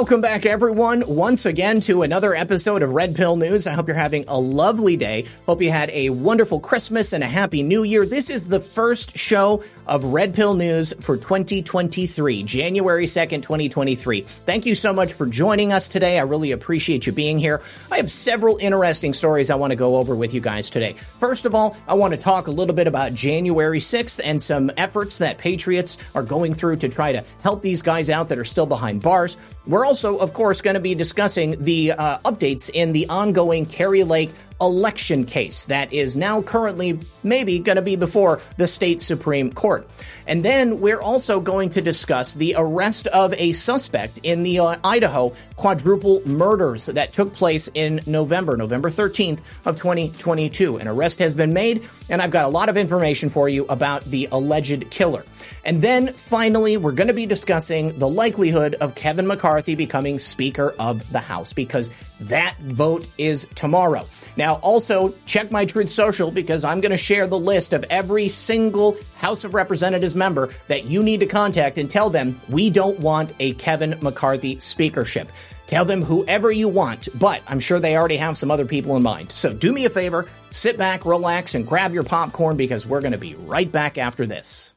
Welcome back, everyone, once again to another episode of Red Pill News. I hope you're having a lovely day. Hope you had a wonderful Christmas and a happy new year. This is the first show of Red Pill News for 2023, January 2nd, 2023. Thank you so much for joining us today. I really appreciate you being here. I have several interesting stories I want to go over with you guys today. First of all, I want to talk a little bit about January 6th and some efforts that Patriots are going through to try to help these guys out that are still behind bars. We're also, of course, going to be discussing the uh, updates in the ongoing Kari Lake election case that is now currently maybe going to be before the state Supreme Court. And then we're also going to discuss the arrest of a suspect in the uh, Idaho quadruple murders that took place in November, November 13th of 2022. An arrest has been made, and I've got a lot of information for you about the alleged killer. And then finally, we're going to be discussing the likelihood of Kevin McCarthy becoming Speaker of the House because that vote is tomorrow. Now, also check my Truth Social because I'm going to share the list of every single House of Representatives member that you need to contact and tell them we don't want a Kevin McCarthy speakership. Tell them whoever you want, but I'm sure they already have some other people in mind. So do me a favor, sit back, relax, and grab your popcorn because we're going to be right back after this.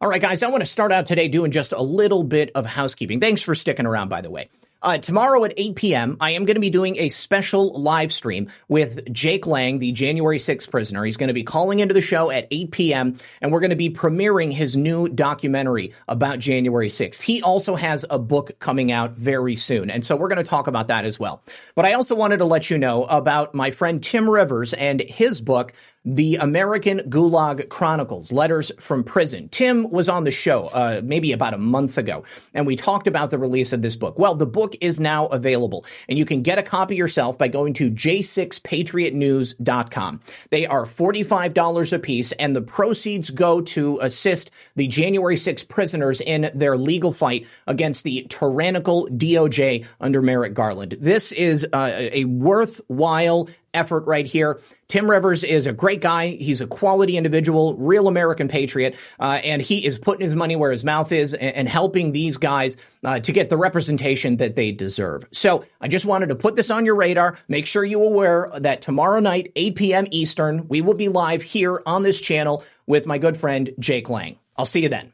All right, guys, I want to start out today doing just a little bit of housekeeping. Thanks for sticking around, by the way. Uh, tomorrow at 8 p.m., I am going to be doing a special live stream with Jake Lang, the January 6th prisoner. He's going to be calling into the show at 8 p.m., and we're going to be premiering his new documentary about January 6th. He also has a book coming out very soon, and so we're going to talk about that as well. But I also wanted to let you know about my friend Tim Rivers and his book, the American Gulag Chronicles, Letters from Prison. Tim was on the show uh, maybe about a month ago, and we talked about the release of this book. Well, the book is now available, and you can get a copy yourself by going to j6patriotnews.com. They are $45 a piece, and the proceeds go to assist the January 6 prisoners in their legal fight against the tyrannical DOJ under Merrick Garland. This is uh, a worthwhile effort right here. Tim Rivers is a great guy. He's a quality individual, real American patriot, uh, and he is putting his money where his mouth is and, and helping these guys uh, to get the representation that they deserve. So I just wanted to put this on your radar. Make sure you're aware that tomorrow night, 8 p.m. Eastern, we will be live here on this channel with my good friend Jake Lang. I'll see you then.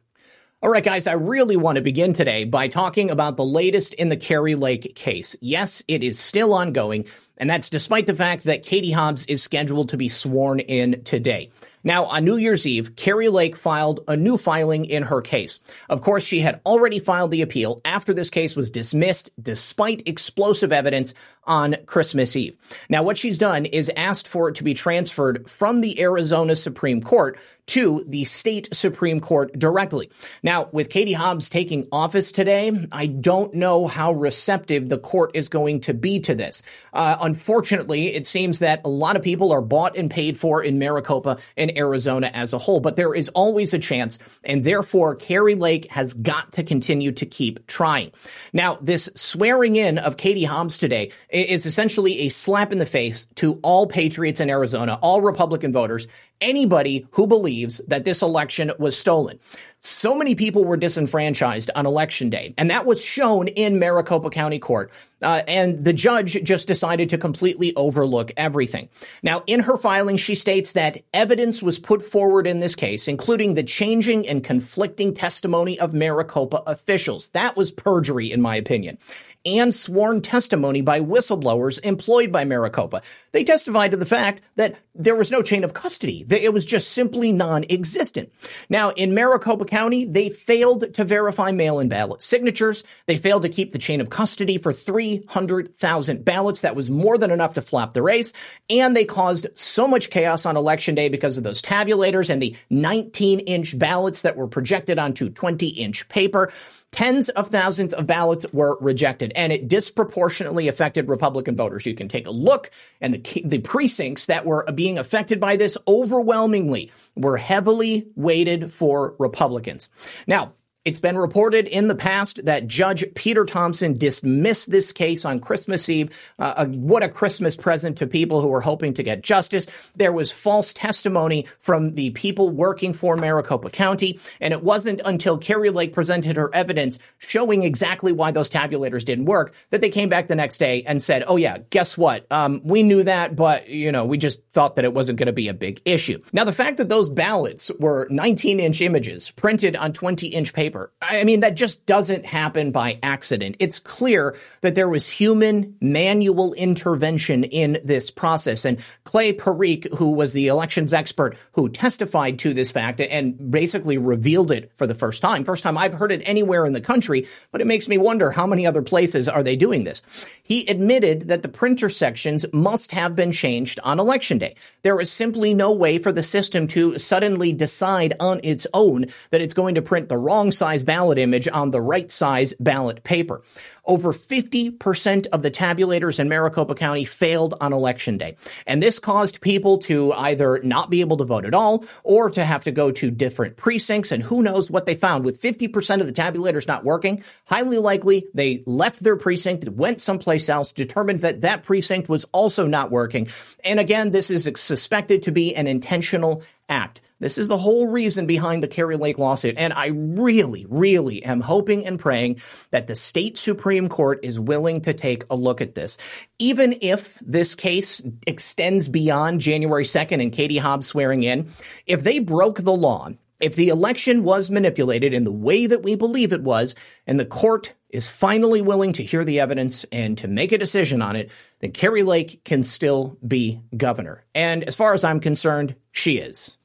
All right, guys, I really want to begin today by talking about the latest in the Kari Lake case. Yes, it is still ongoing, and that's despite the fact that Katie Hobbs is scheduled to be sworn in today. Now, on New Year's Eve, Kari Lake filed a new filing in her case. Of course, she had already filed the appeal after this case was dismissed despite explosive evidence on Christmas Eve. Now, what she's done is asked for it to be transferred from the Arizona Supreme Court to the state Supreme Court directly. Now, with Katie Hobbs taking office today, I don't know how receptive the court is going to be to this. Uh, unfortunately, it seems that a lot of people are bought and paid for in Maricopa and Arizona as a whole, but there is always a chance, and therefore Kari Lake has got to continue to keep trying. Now, this swearing in of Katie Hobbs today is essentially a slap in the face to all patriots in Arizona, all Republican voters, anybody who believes that this election was stolen. So many people were disenfranchised on election day, and that was shown in Maricopa County Court. Uh, and the judge just decided to completely overlook everything. Now, in her filing, she states that evidence was put forward in this case, including the changing and conflicting testimony of Maricopa officials. That was perjury, in my opinion and sworn testimony by whistleblowers employed by Maricopa. They testified to the fact that there was no chain of custody, it was just simply non existent. Now, in Maricopa County, they failed to verify mail in ballot signatures. They failed to keep the chain of custody for 300,000 ballots. That was more than enough to flap the race. And they caused so much chaos on election day because of those tabulators and the 19 inch ballots that were projected onto 20 inch paper. Tens of thousands of ballots were rejected, and it disproportionately affected Republican voters. You can take a look, and the, the precincts that were being affected by this overwhelmingly were heavily weighted for Republicans. Now, It's been reported in the past that Judge Peter Thompson dismissed this case on Christmas Eve. Uh, a, what a Christmas present to people who were hoping to get justice. There was false testimony from the people working for Maricopa County, and it wasn't until Kari Lake presented her evidence showing exactly why those tabulators didn't work that they came back the next day and said, "Oh yeah, guess what? Um, we knew that, but you know, we just thought that it wasn't going to be a big issue." Now, the fact that those ballots were 19-inch images printed on 20-inch paper, I mean, that just doesn't happen by accident. It's clear that there was human manual intervention in this process, and Clay Parikh, who was the elections expert who testified to this fact and basically revealed it for the first time. First time I've heard it anywhere in the country, but it makes me wonder how many other places are they doing this. He admitted that the printer sections must have been changed on election day. There is simply no way for the system to suddenly decide on its own that it's going to print the wrong size ballot image on the right size ballot paper. Over 50% of the tabulators in Maricopa County failed on election day. And this caused people to either not be able to vote at all or to have to go to different precincts. And who knows what they found. With 50% of the tabulators not working, highly likely they left their precinct, went someplace else, determined that that precinct was also not working. And again, this is suspected to be an intentional act. This is the whole reason behind the Kari Lake lawsuit. And I really, really am hoping and praying that the state Supreme Court is willing to take a look at this. Even if this case extends beyond January 2nd and Katie Hobbs swearing in, if they broke the law, if the election was manipulated in the way that we believe it was, and the court is finally willing to hear the evidence and to make a decision on it, then Kari Lake can still be governor. And as far as I'm concerned, she is.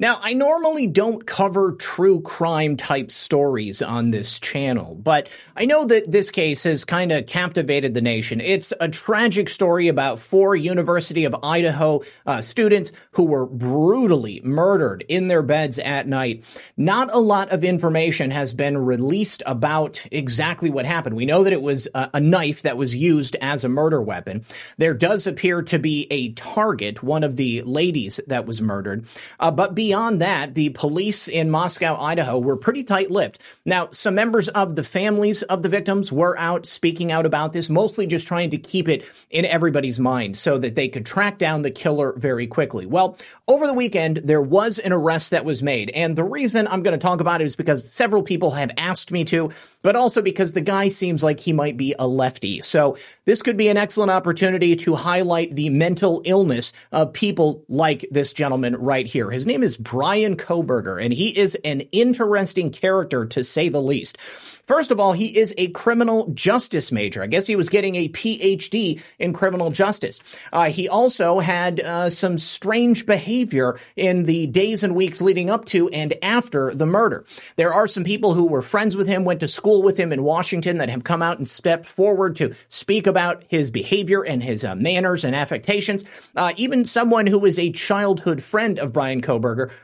Now, I normally don't cover true crime type stories on this channel, but I know that this case has kind of captivated the nation. It's a tragic story about four University of Idaho uh, students who were brutally murdered in their beds at night. Not a lot of information has been released about exactly what happened. We know that it was a, a knife that was used as a murder weapon. There does appear to be a target, one of the ladies that was murdered, uh, but beyond that, the police in Moscow, Idaho were pretty tight lipped. Now, some members of the families of the victims were out speaking out about this, mostly just trying to keep it in everybody's mind so that they could track down the killer very quickly. Well, over the weekend, there was an arrest that was made. And the reason I'm going to talk about it is because several people have asked me to, but also because the guy seems like he might be a lefty. So this could be an excellent opportunity to highlight the mental illness of people like this gentleman right here. His name is Bryan Kohberger, and he is an interesting character to say the least. First of all, he is a criminal justice major. I guess he was getting a PhD in criminal justice. Uh, he also had uh, some strange behavior in the days and weeks leading up to and after the murder. There are some people who were friends with him, went to school with him in Washington that have come out and stepped forward to speak about his behavior and his uh, manners and affectations. Uh, even someone who was a childhood friend of Bryan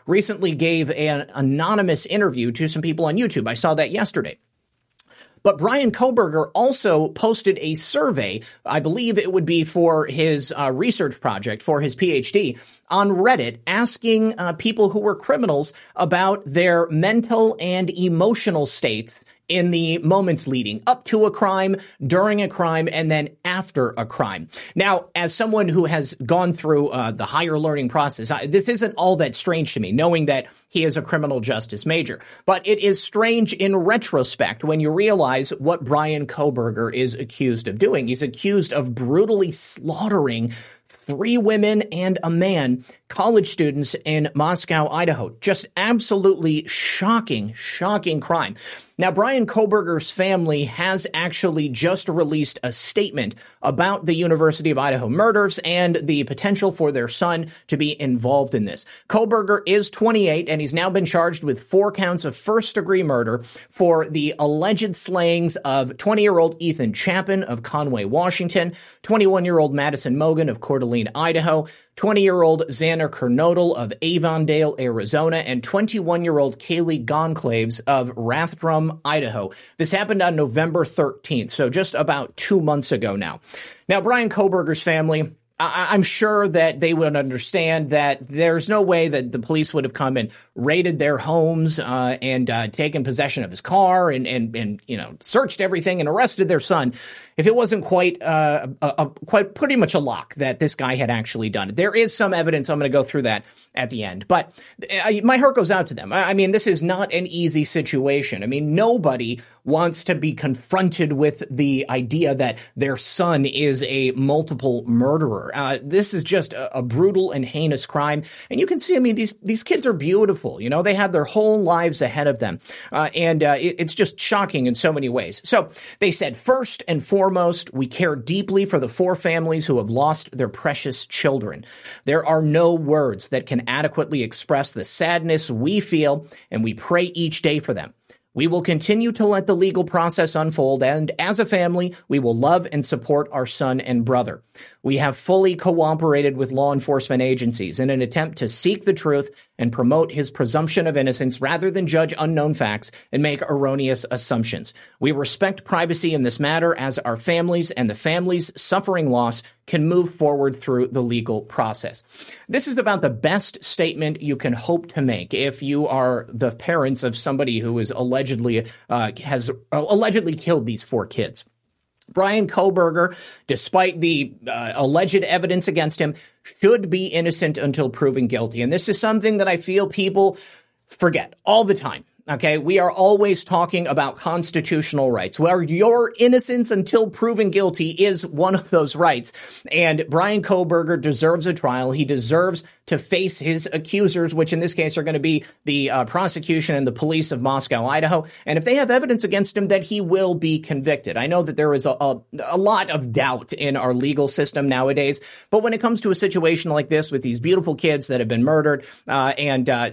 Recently gave an anonymous interview to some people on YouTube. I saw that yesterday. But Bryan Kohberger also posted a survey, I believe it would be for his uh, research project, for his PhD, on Reddit, asking uh, people who were criminals about their mental and emotional states in the moments leading up to a crime, during a crime, and then after a crime. Now, as someone who has gone through uh, the higher learning process, I, this isn't all that strange to me, knowing that he is a criminal justice major. But it is strange in retrospect when you realize what Bryan Kohberger is accused of doing. He's accused of brutally slaughtering three women and a man, college students in Moscow, Idaho. Just absolutely shocking, shocking crime. Now, Bryan Kohberger's family has actually just released a statement about the University of Idaho murders and the potential for their son to be involved in this. Kohberger is 28 and he's now been charged with four counts of first degree murder for the alleged slayings of 20 year old Ethan Chapin of Conway, Washington, 21 year old Madison Mogen of Coeur d'Alene, Idaho, 20 year old Xander Kernodle of Avondale, Arizona, and 21 year old Kaylee Goncalves of Rathdrum, Idaho. This happened on November 13th, so just about two months ago now. Now, Bryan Kohberger's family I- am sure that they would understand that there's no way that the police would have come and raided their homes uh, and uh, taken possession of his car and, and and you know searched everything and arrested their son if it wasn't quite uh, a, a, quite pretty much a lock that this guy had actually done. There is some evidence. I'm going to go through that at the end, but uh, my heart goes out to them. I mean, this is not an easy situation. I mean, nobody wants to be confronted with the idea that their son is a multiple murderer. Uh, this is just a, a, brutal and heinous crime, and you can see. I mean, these these kids are beautiful. You know, they had their whole lives ahead of them, uh, and uh, it, it's just shocking in so many ways. So they said first and foremost foremost, we care deeply for the four families who have lost their precious children. There are no words that can adequately express the sadness we feel, and we pray each day for them. We will continue to let the legal process unfold, and as a family, we will love and support our son and brother. We have fully cooperated with law enforcement agencies in an attempt to seek the truth and promote his presumption of innocence rather than judge unknown facts and make erroneous assumptions. We respect privacy in this matter as our families and the families suffering loss can move forward through the legal process. This is about the best statement you can hope to make if you are the parents of somebody who is allegedly uh, has uh, allegedly killed these four kids. Bryan Kohberger, despite the uh, alleged evidence against him, should be innocent until proven guilty. And this is something that I feel people forget all the time. Okay, we are always talking about constitutional rights. Where your innocence until proven guilty is one of those rights. And Bryan Kohberger deserves a trial. He deserves to face his accusers, which in this case are going to be the uh, prosecution and the police of Moscow, Idaho. And if they have evidence against him, that he will be convicted. I know that there is a, a, a lot of doubt in our legal system nowadays, but when it comes to a situation like this with these beautiful kids that have been murdered uh, and uh,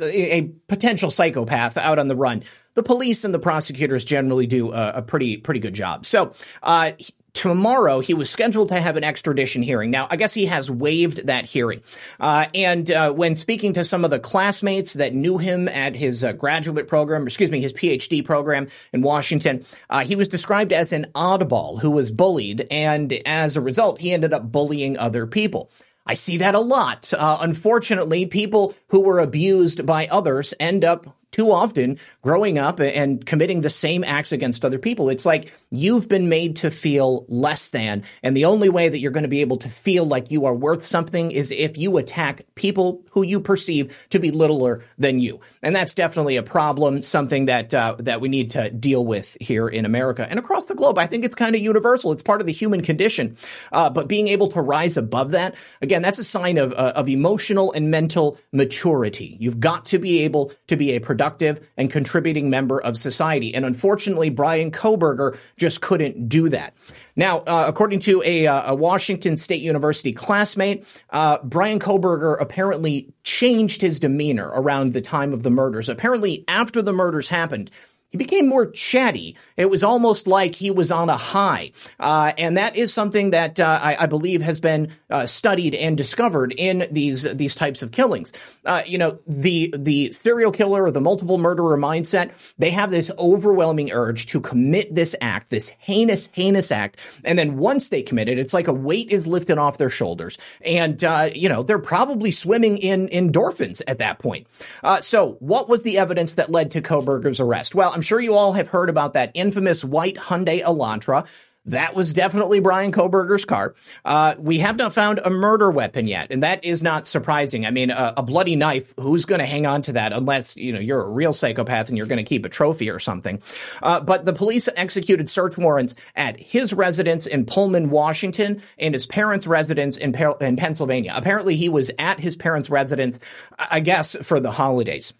a potential psychopath out on the run, the police and the prosecutors generally do a, a pretty pretty good job. So uh, tomorrow he was scheduled to have an extradition hearing. Now, I guess he has waived that hearing. Uh, and uh, when speaking to some of the classmates that knew him at his uh, graduate program, excuse me, his PhD program in Washington, uh, he was described as an oddball who was bullied, and as a result, he ended up bullying other people. I see that a lot. Uh, unfortunately, people who were abused by others end up too often growing up and committing the same acts against other people. It's like you've been made to feel less than. And the only way that you're going to be able to feel like you are worth something is if you attack people who you perceive to be littler than you. And that's definitely a problem, something that, uh, that we need to deal with here in America and across the globe. I think it's kind of universal. It's part of the human condition. Uh, but being able to rise above that, again, that's a sign of, uh, of emotional and mental maturity. You've got to be able to be a productive and contributing member of society. And unfortunately, Bryan Kohberger just couldn't do that. Now, uh, according to a, uh, a, Washington State University classmate, uh, Bryan Kohberger apparently changed his demeanor around the time of the murders. Apparently, after the murders happened, he became more chatty. It was almost like he was on a high. Uh, and that is something that uh, I, I, believe has been uh, studied and discovered in these these types of killings. Uh, you know, the the serial killer or the multiple murderer mindset, they have this overwhelming urge to commit this act, this heinous, heinous act. And then once they commit it, it's like a weight is lifted off their shoulders. And, uh, you know, they're probably swimming in endorphins at that point. Uh, so what was the evidence that led to Kohberger's arrest? Well, I'm sure you all have heard about that infamous white Hyundai Elantra that was definitely Bryan Kohberger's car. Uh, we have not found a murder weapon yet, and that is not surprising. I mean, a, a bloody knife, who's going to hang on to that unless, you know, you're a real psychopath and you're going to keep a trophy or something. Uh, but the police executed search warrants at his residence in Pullman, Washington, and his parents' residence in, in Pennsylvania. Apparently, he was at his parents' residence, I guess, for the holidays.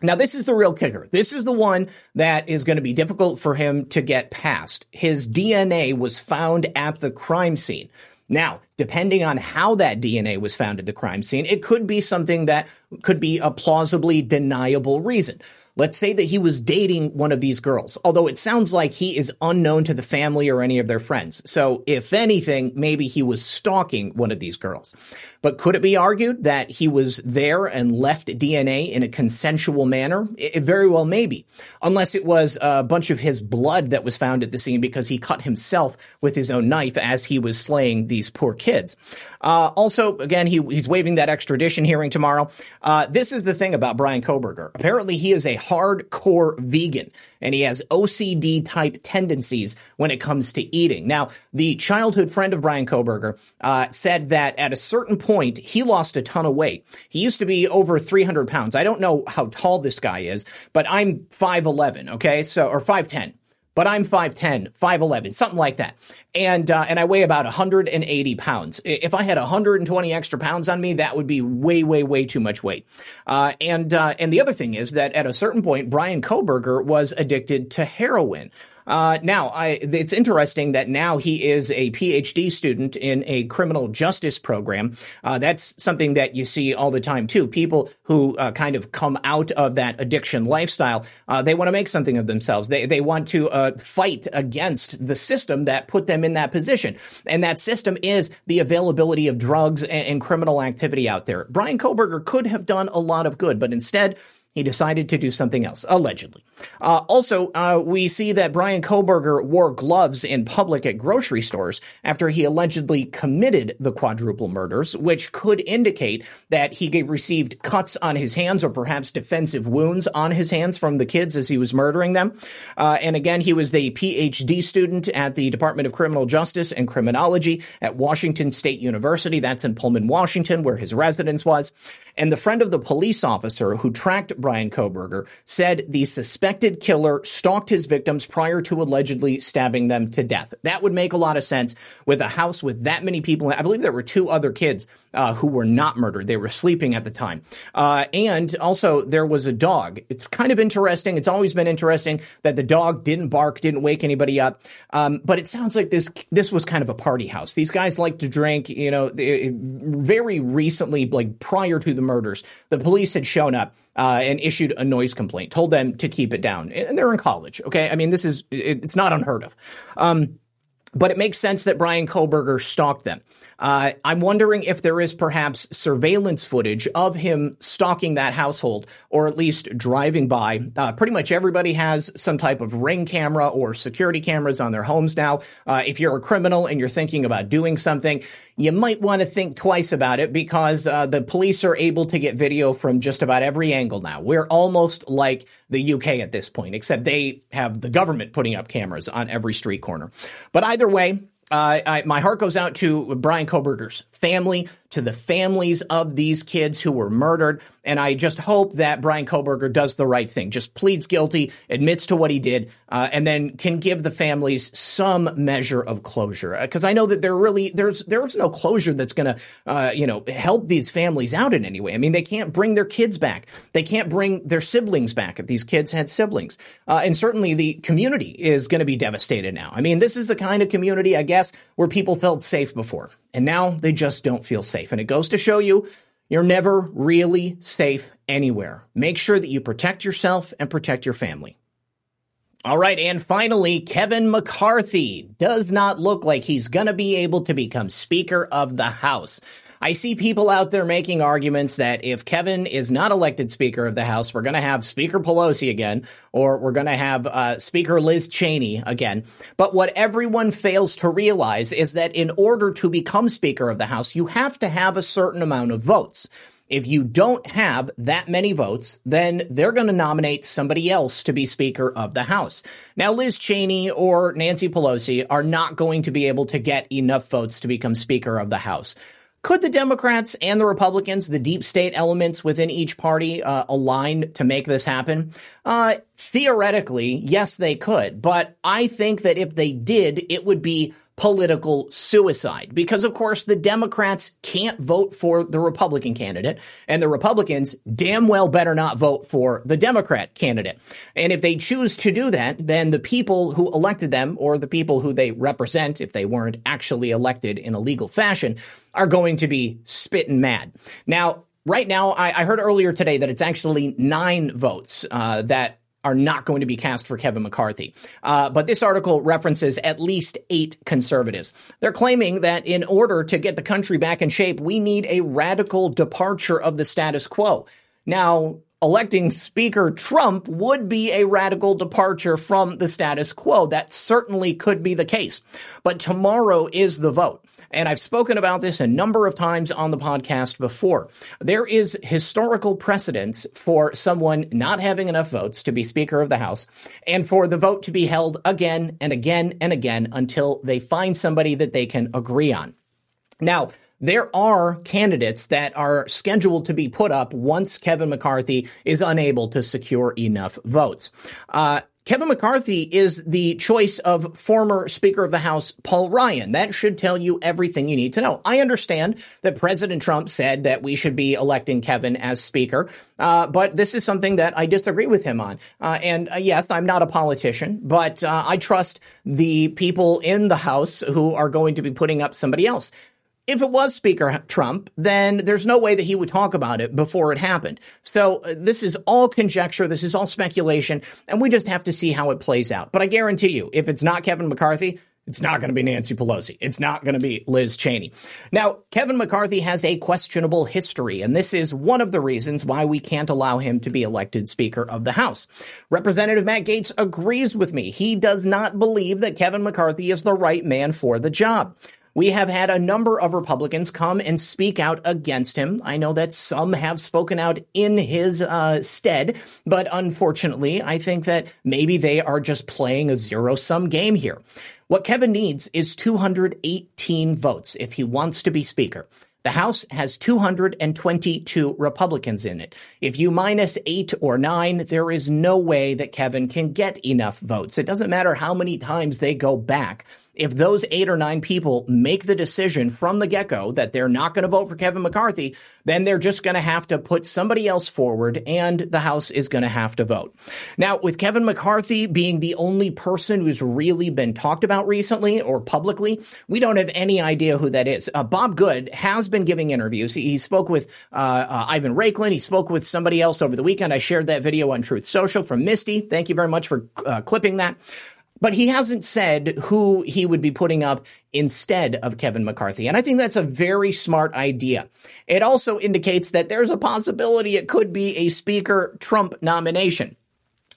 Now, this is the real kicker. This is the one that is going to be difficult for him to get past. His DNA was found at the crime scene. Now, depending on how that DNA was found at the crime scene, it could be something that could be a plausibly deniable reason. Let's say that he was dating one of these girls, although it sounds like he is unknown to the family or any of their friends. So if anything, maybe he was stalking one of these girls. But could it be argued that he was there and left DNA in a consensual manner? It very well may be, unless it was a bunch of his blood that was found at the scene because he cut himself with his own knife as he was slaying these poor kids. Uh, also, again, he, he's waiving that extradition hearing tomorrow. Uh, this is the thing about Bryan Kohberger. Apparently, he is a hardcore vegan and he has OCD type tendencies when it comes to eating. Now, the childhood friend of Bryan Kohberger uh, said that at a certain point, he lost a ton of weight. He used to be over 300 pounds. I don't know how tall this guy is, but I'm 5'11, okay? So, or 5'10 but I'm 5'10, 5'11, something like that. And, uh, and I weigh about 180 pounds. If I had 120 extra pounds on me, that would be way, way, way too much weight. Uh, and, uh, and the other thing is that at a certain point, Bryan Kohberger was addicted to heroin. Uh, now, I, it's interesting that now he is a PhD student in a criminal justice program. Uh, that's something that you see all the time too. People who uh, kind of come out of that addiction lifestyle, uh, they want to make something of themselves. They they want to uh, fight against the system that put them in that position, and that system is the availability of drugs and, and criminal activity out there. Bryan Kohberger could have done a lot of good, but instead he decided to do something else, allegedly. Uh, also, uh, we see that Bryan Kohberger wore gloves in public at grocery stores after he allegedly committed the quadruple murders, which could indicate that he received cuts on his hands or perhaps defensive wounds on his hands from the kids as he was murdering them. Uh, and again, he was the PhD student at the Department of Criminal Justice and Criminology at Washington State University. That's in Pullman, Washington, where his residence was. And the friend of the police officer who tracked Bryan Kohberger said the suspected killer stalked his victims prior to allegedly stabbing them to death. That would make a lot of sense with a house with that many people. I believe there were two other kids uh, who were not murdered. They were sleeping at the time. Uh, and also, there was a dog. It's kind of interesting. It's always been interesting that the dog didn't bark, didn't wake anybody up. Um, but it sounds like this this was kind of a party house. These guys like to drink. You know, they, very recently, like prior to the murders, the police had shown up. Uh, and issued a noise complaint, told them to keep it down. And they're in college. Okay. I mean, this is, it, it's not unheard of. Um, but it makes sense that Bryan Kohberger stalked them. Uh, I'm wondering if there is perhaps surveillance footage of him stalking that household or at least driving by. Uh, pretty much everybody has some type of ring camera or security cameras on their homes now. Uh, if you're a criminal and you're thinking about doing something, you might want to think twice about it because uh, the police are able to get video from just about every angle now. We're almost like the UK at this point, except they have the government putting up cameras on every street corner. But either way, uh, I, my heart goes out to Bryan Kohberger's family, to the families of these kids who were murdered. And I just hope that Bryan Kohberger does the right thing, just pleads guilty, admits to what he did, uh, and then can give the families some measure of closure. Because uh, I know that there really there's there's no closure that's going to uh, you know help these families out in any way. I mean, they can't bring their kids back, they can't bring their siblings back if these kids had siblings, uh, and certainly the community is going to be devastated now. I mean, this is the kind of community, I guess, where people felt safe before, and now they just don't feel safe. And it goes to show you you're never really safe anywhere. Make sure that you protect yourself and protect your family. All right, and finally, Kevin McCarthy does not look like he's going to be able to become Speaker of the House. I see people out there making arguments that if Kevin is not elected Speaker of the House, we're going to have Speaker Pelosi again, or we're going to have uh, Speaker Liz Cheney again. But what everyone fails to realize is that in order to become Speaker of the House, you have to have a certain amount of votes. If you don't have that many votes, then they're going to nominate somebody else to be Speaker of the House. Now, Liz Cheney or Nancy Pelosi are not going to be able to get enough votes to become Speaker of the House. Could the Democrats and the Republicans, the deep state elements within each party, uh, align to make this happen? Uh, theoretically, yes, they could. But I think that if they did, it would be political suicide because of course the Democrats can't vote for the Republican candidate and the Republicans damn well better not vote for the Democrat candidate. And if they choose to do that, then the people who elected them or the people who they represent, if they weren't actually elected in a legal fashion, are going to be spitting mad. Now, right now, I, I, heard earlier today that it's actually nine votes uh, that are not going to be cast for Kevin McCarthy. Uh, but this article references at least eight conservatives. They're claiming that in order to get the country back in shape, we need a radical departure of the status quo. Now, electing Speaker Trump would be a radical departure from the status quo. That certainly could be the case. But tomorrow is the vote. And I've spoken about this a number of times on the podcast before. There is historical precedence for someone not having enough votes to be Speaker of the House and for the vote to be held again and again and again until they find somebody that they can agree on. Now, there are candidates that are scheduled to be put up once Kevin McCarthy is unable to secure enough votes. Uh, Kevin McCarthy is the choice of former Speaker of the House Paul Ryan. That should tell you everything you need to know. I understand that President Trump said that we should be electing Kevin as Speaker, uh, but this is something that I disagree with him on. Uh, and uh, yes, I'm not a politician, but uh, I trust the people in the House who are going to be putting up somebody else if it was Speaker Trump, then there's no way that he would talk about it before it happened. So uh, this is all conjecture. This is all speculation, and we just have to see how it plays out. But I guarantee you, if it's not Kevin McCarthy, it's not going to be Nancy Pelosi. It's not going to be Liz Cheney. Now, Kevin McCarthy has a questionable history, and this is one of the reasons why we can't allow him to be elected Speaker of the House. Representative Matt Gaetz agrees with me. He does not believe that Kevin McCarthy is the right man for the job. We have had a number of Republicans come and speak out against him. I know that some have spoken out in his uh, stead, but unfortunately, I think that maybe they are just playing a zero sum game here. What Kevin needs is 218 votes if he wants to be Speaker. The House has 222 Republicans in it. If you minus eight or nine, there is no way that Kevin can get enough votes. It doesn't matter how many times they go back if those eight or nine people make the decision from the get go that they're not going to vote for Kevin McCarthy, then they're just going to have to put somebody else forward and the House is going to have to vote. Now, with Kevin McCarthy being the only person who's really been talked about recently or publicly, we don't have any idea who that is. Uh, Bob Good has been giving interviews. He, he spoke with uh, uh, Ivan Raiklin. He spoke with somebody else over the weekend. I shared that video on Truth Social from Misty. Thank you very much for uh, clipping that. But he hasn't said who he would be putting up instead of Kevin McCarthy. And I think that's a very smart idea. It also indicates that there's a possibility it could be a Speaker Trump nomination.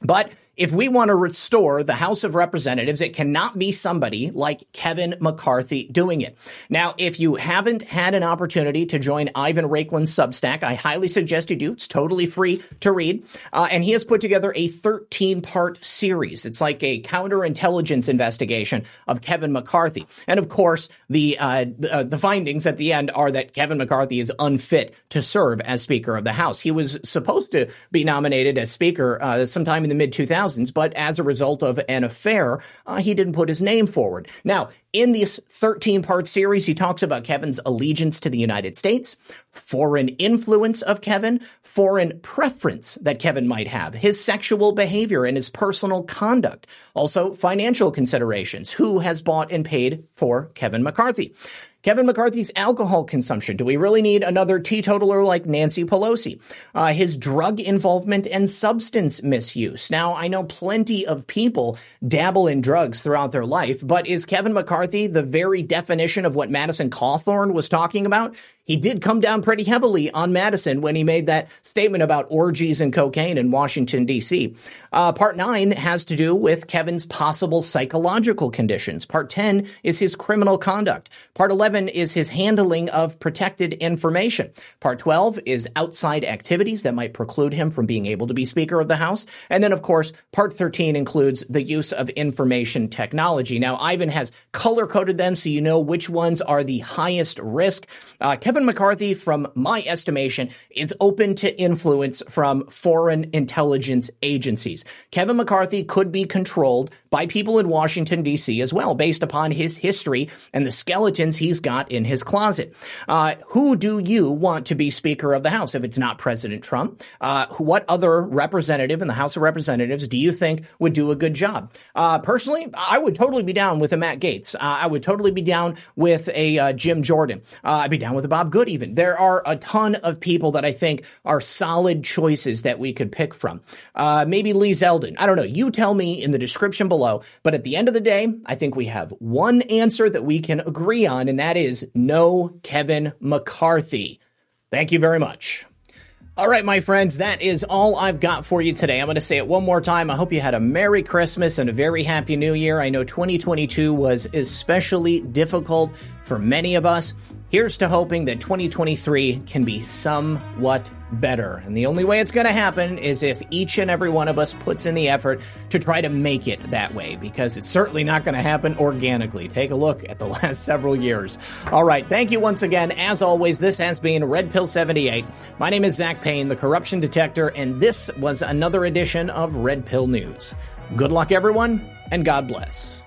But if we want to restore the House of Representatives, it cannot be somebody like Kevin McCarthy doing it. Now, if you haven't had an opportunity to join Ivan Raiklin's Substack, I highly suggest you do. It's totally free to read. Uh, and he has put together a 13 part series. It's like a counterintelligence investigation of Kevin McCarthy. And of course, the, uh, the, uh, the findings at the end are that Kevin McCarthy is unfit to serve as Speaker of the House. He was supposed to be nominated as Speaker uh, sometime in the mid 2000s but as a result of an affair, uh, he didn't put his name forward. Now, in this 13 part series, he talks about Kevin's allegiance to the United States, foreign influence of Kevin, foreign preference that Kevin might have, his sexual behavior and his personal conduct, also financial considerations, who has bought and paid for Kevin McCarthy. Kevin McCarthy's alcohol consumption. Do we really need another teetotaler like Nancy Pelosi? Uh, his drug involvement and substance misuse. Now, I know plenty of people dabble in drugs throughout their life, but is Kevin McCarthy the very definition of what Madison Cawthorn was talking about? He did come down pretty heavily on Madison when he made that statement about orgies and cocaine in Washington, D.C. Uh, part nine has to do with Kevin's possible psychological conditions. Part 10 is his criminal conduct. Part 11 is his handling of protected information. Part 12 is outside activities that might preclude him from being able to be Speaker of the House. And then, of course, part 13 includes the use of information technology. Now, Ivan has color coded them so you know which ones are the highest risk. Uh, Kevin McCarthy, from my estimation, is open to influence from foreign intelligence agencies. Kevin McCarthy could be controlled by people in Washington, D.C. as well, based upon his history and the skeletons he's got in his closet. Uh, who do you want to be Speaker of the House if it's not President Trump? Uh, what other representative in the House of Representatives do you think would do a good job? Uh, personally, I would totally be down with a Matt Gaetz. Uh, I would totally be down with a uh, Jim Jordan. Uh, I'd be down with a Bob Good, even. There are a ton of people that I think are solid choices that we could pick from. Uh, maybe Lee Zeldin. I don't know. You tell me in the description below. But at the end of the day, I think we have one answer that we can agree on, and that is no Kevin McCarthy. Thank you very much. All right, my friends, that is all I've got for you today. I'm going to say it one more time. I hope you had a Merry Christmas and a very Happy New Year. I know 2022 was especially difficult for many of us. Here's to hoping that 2023 can be somewhat better. And the only way it's going to happen is if each and every one of us puts in the effort to try to make it that way, because it's certainly not going to happen organically. Take a look at the last several years. All right. Thank you once again. As always, this has been Red Pill 78. My name is Zak Paine, the corruption detector, and this was another edition of Red Pill News. Good luck, everyone, and God bless.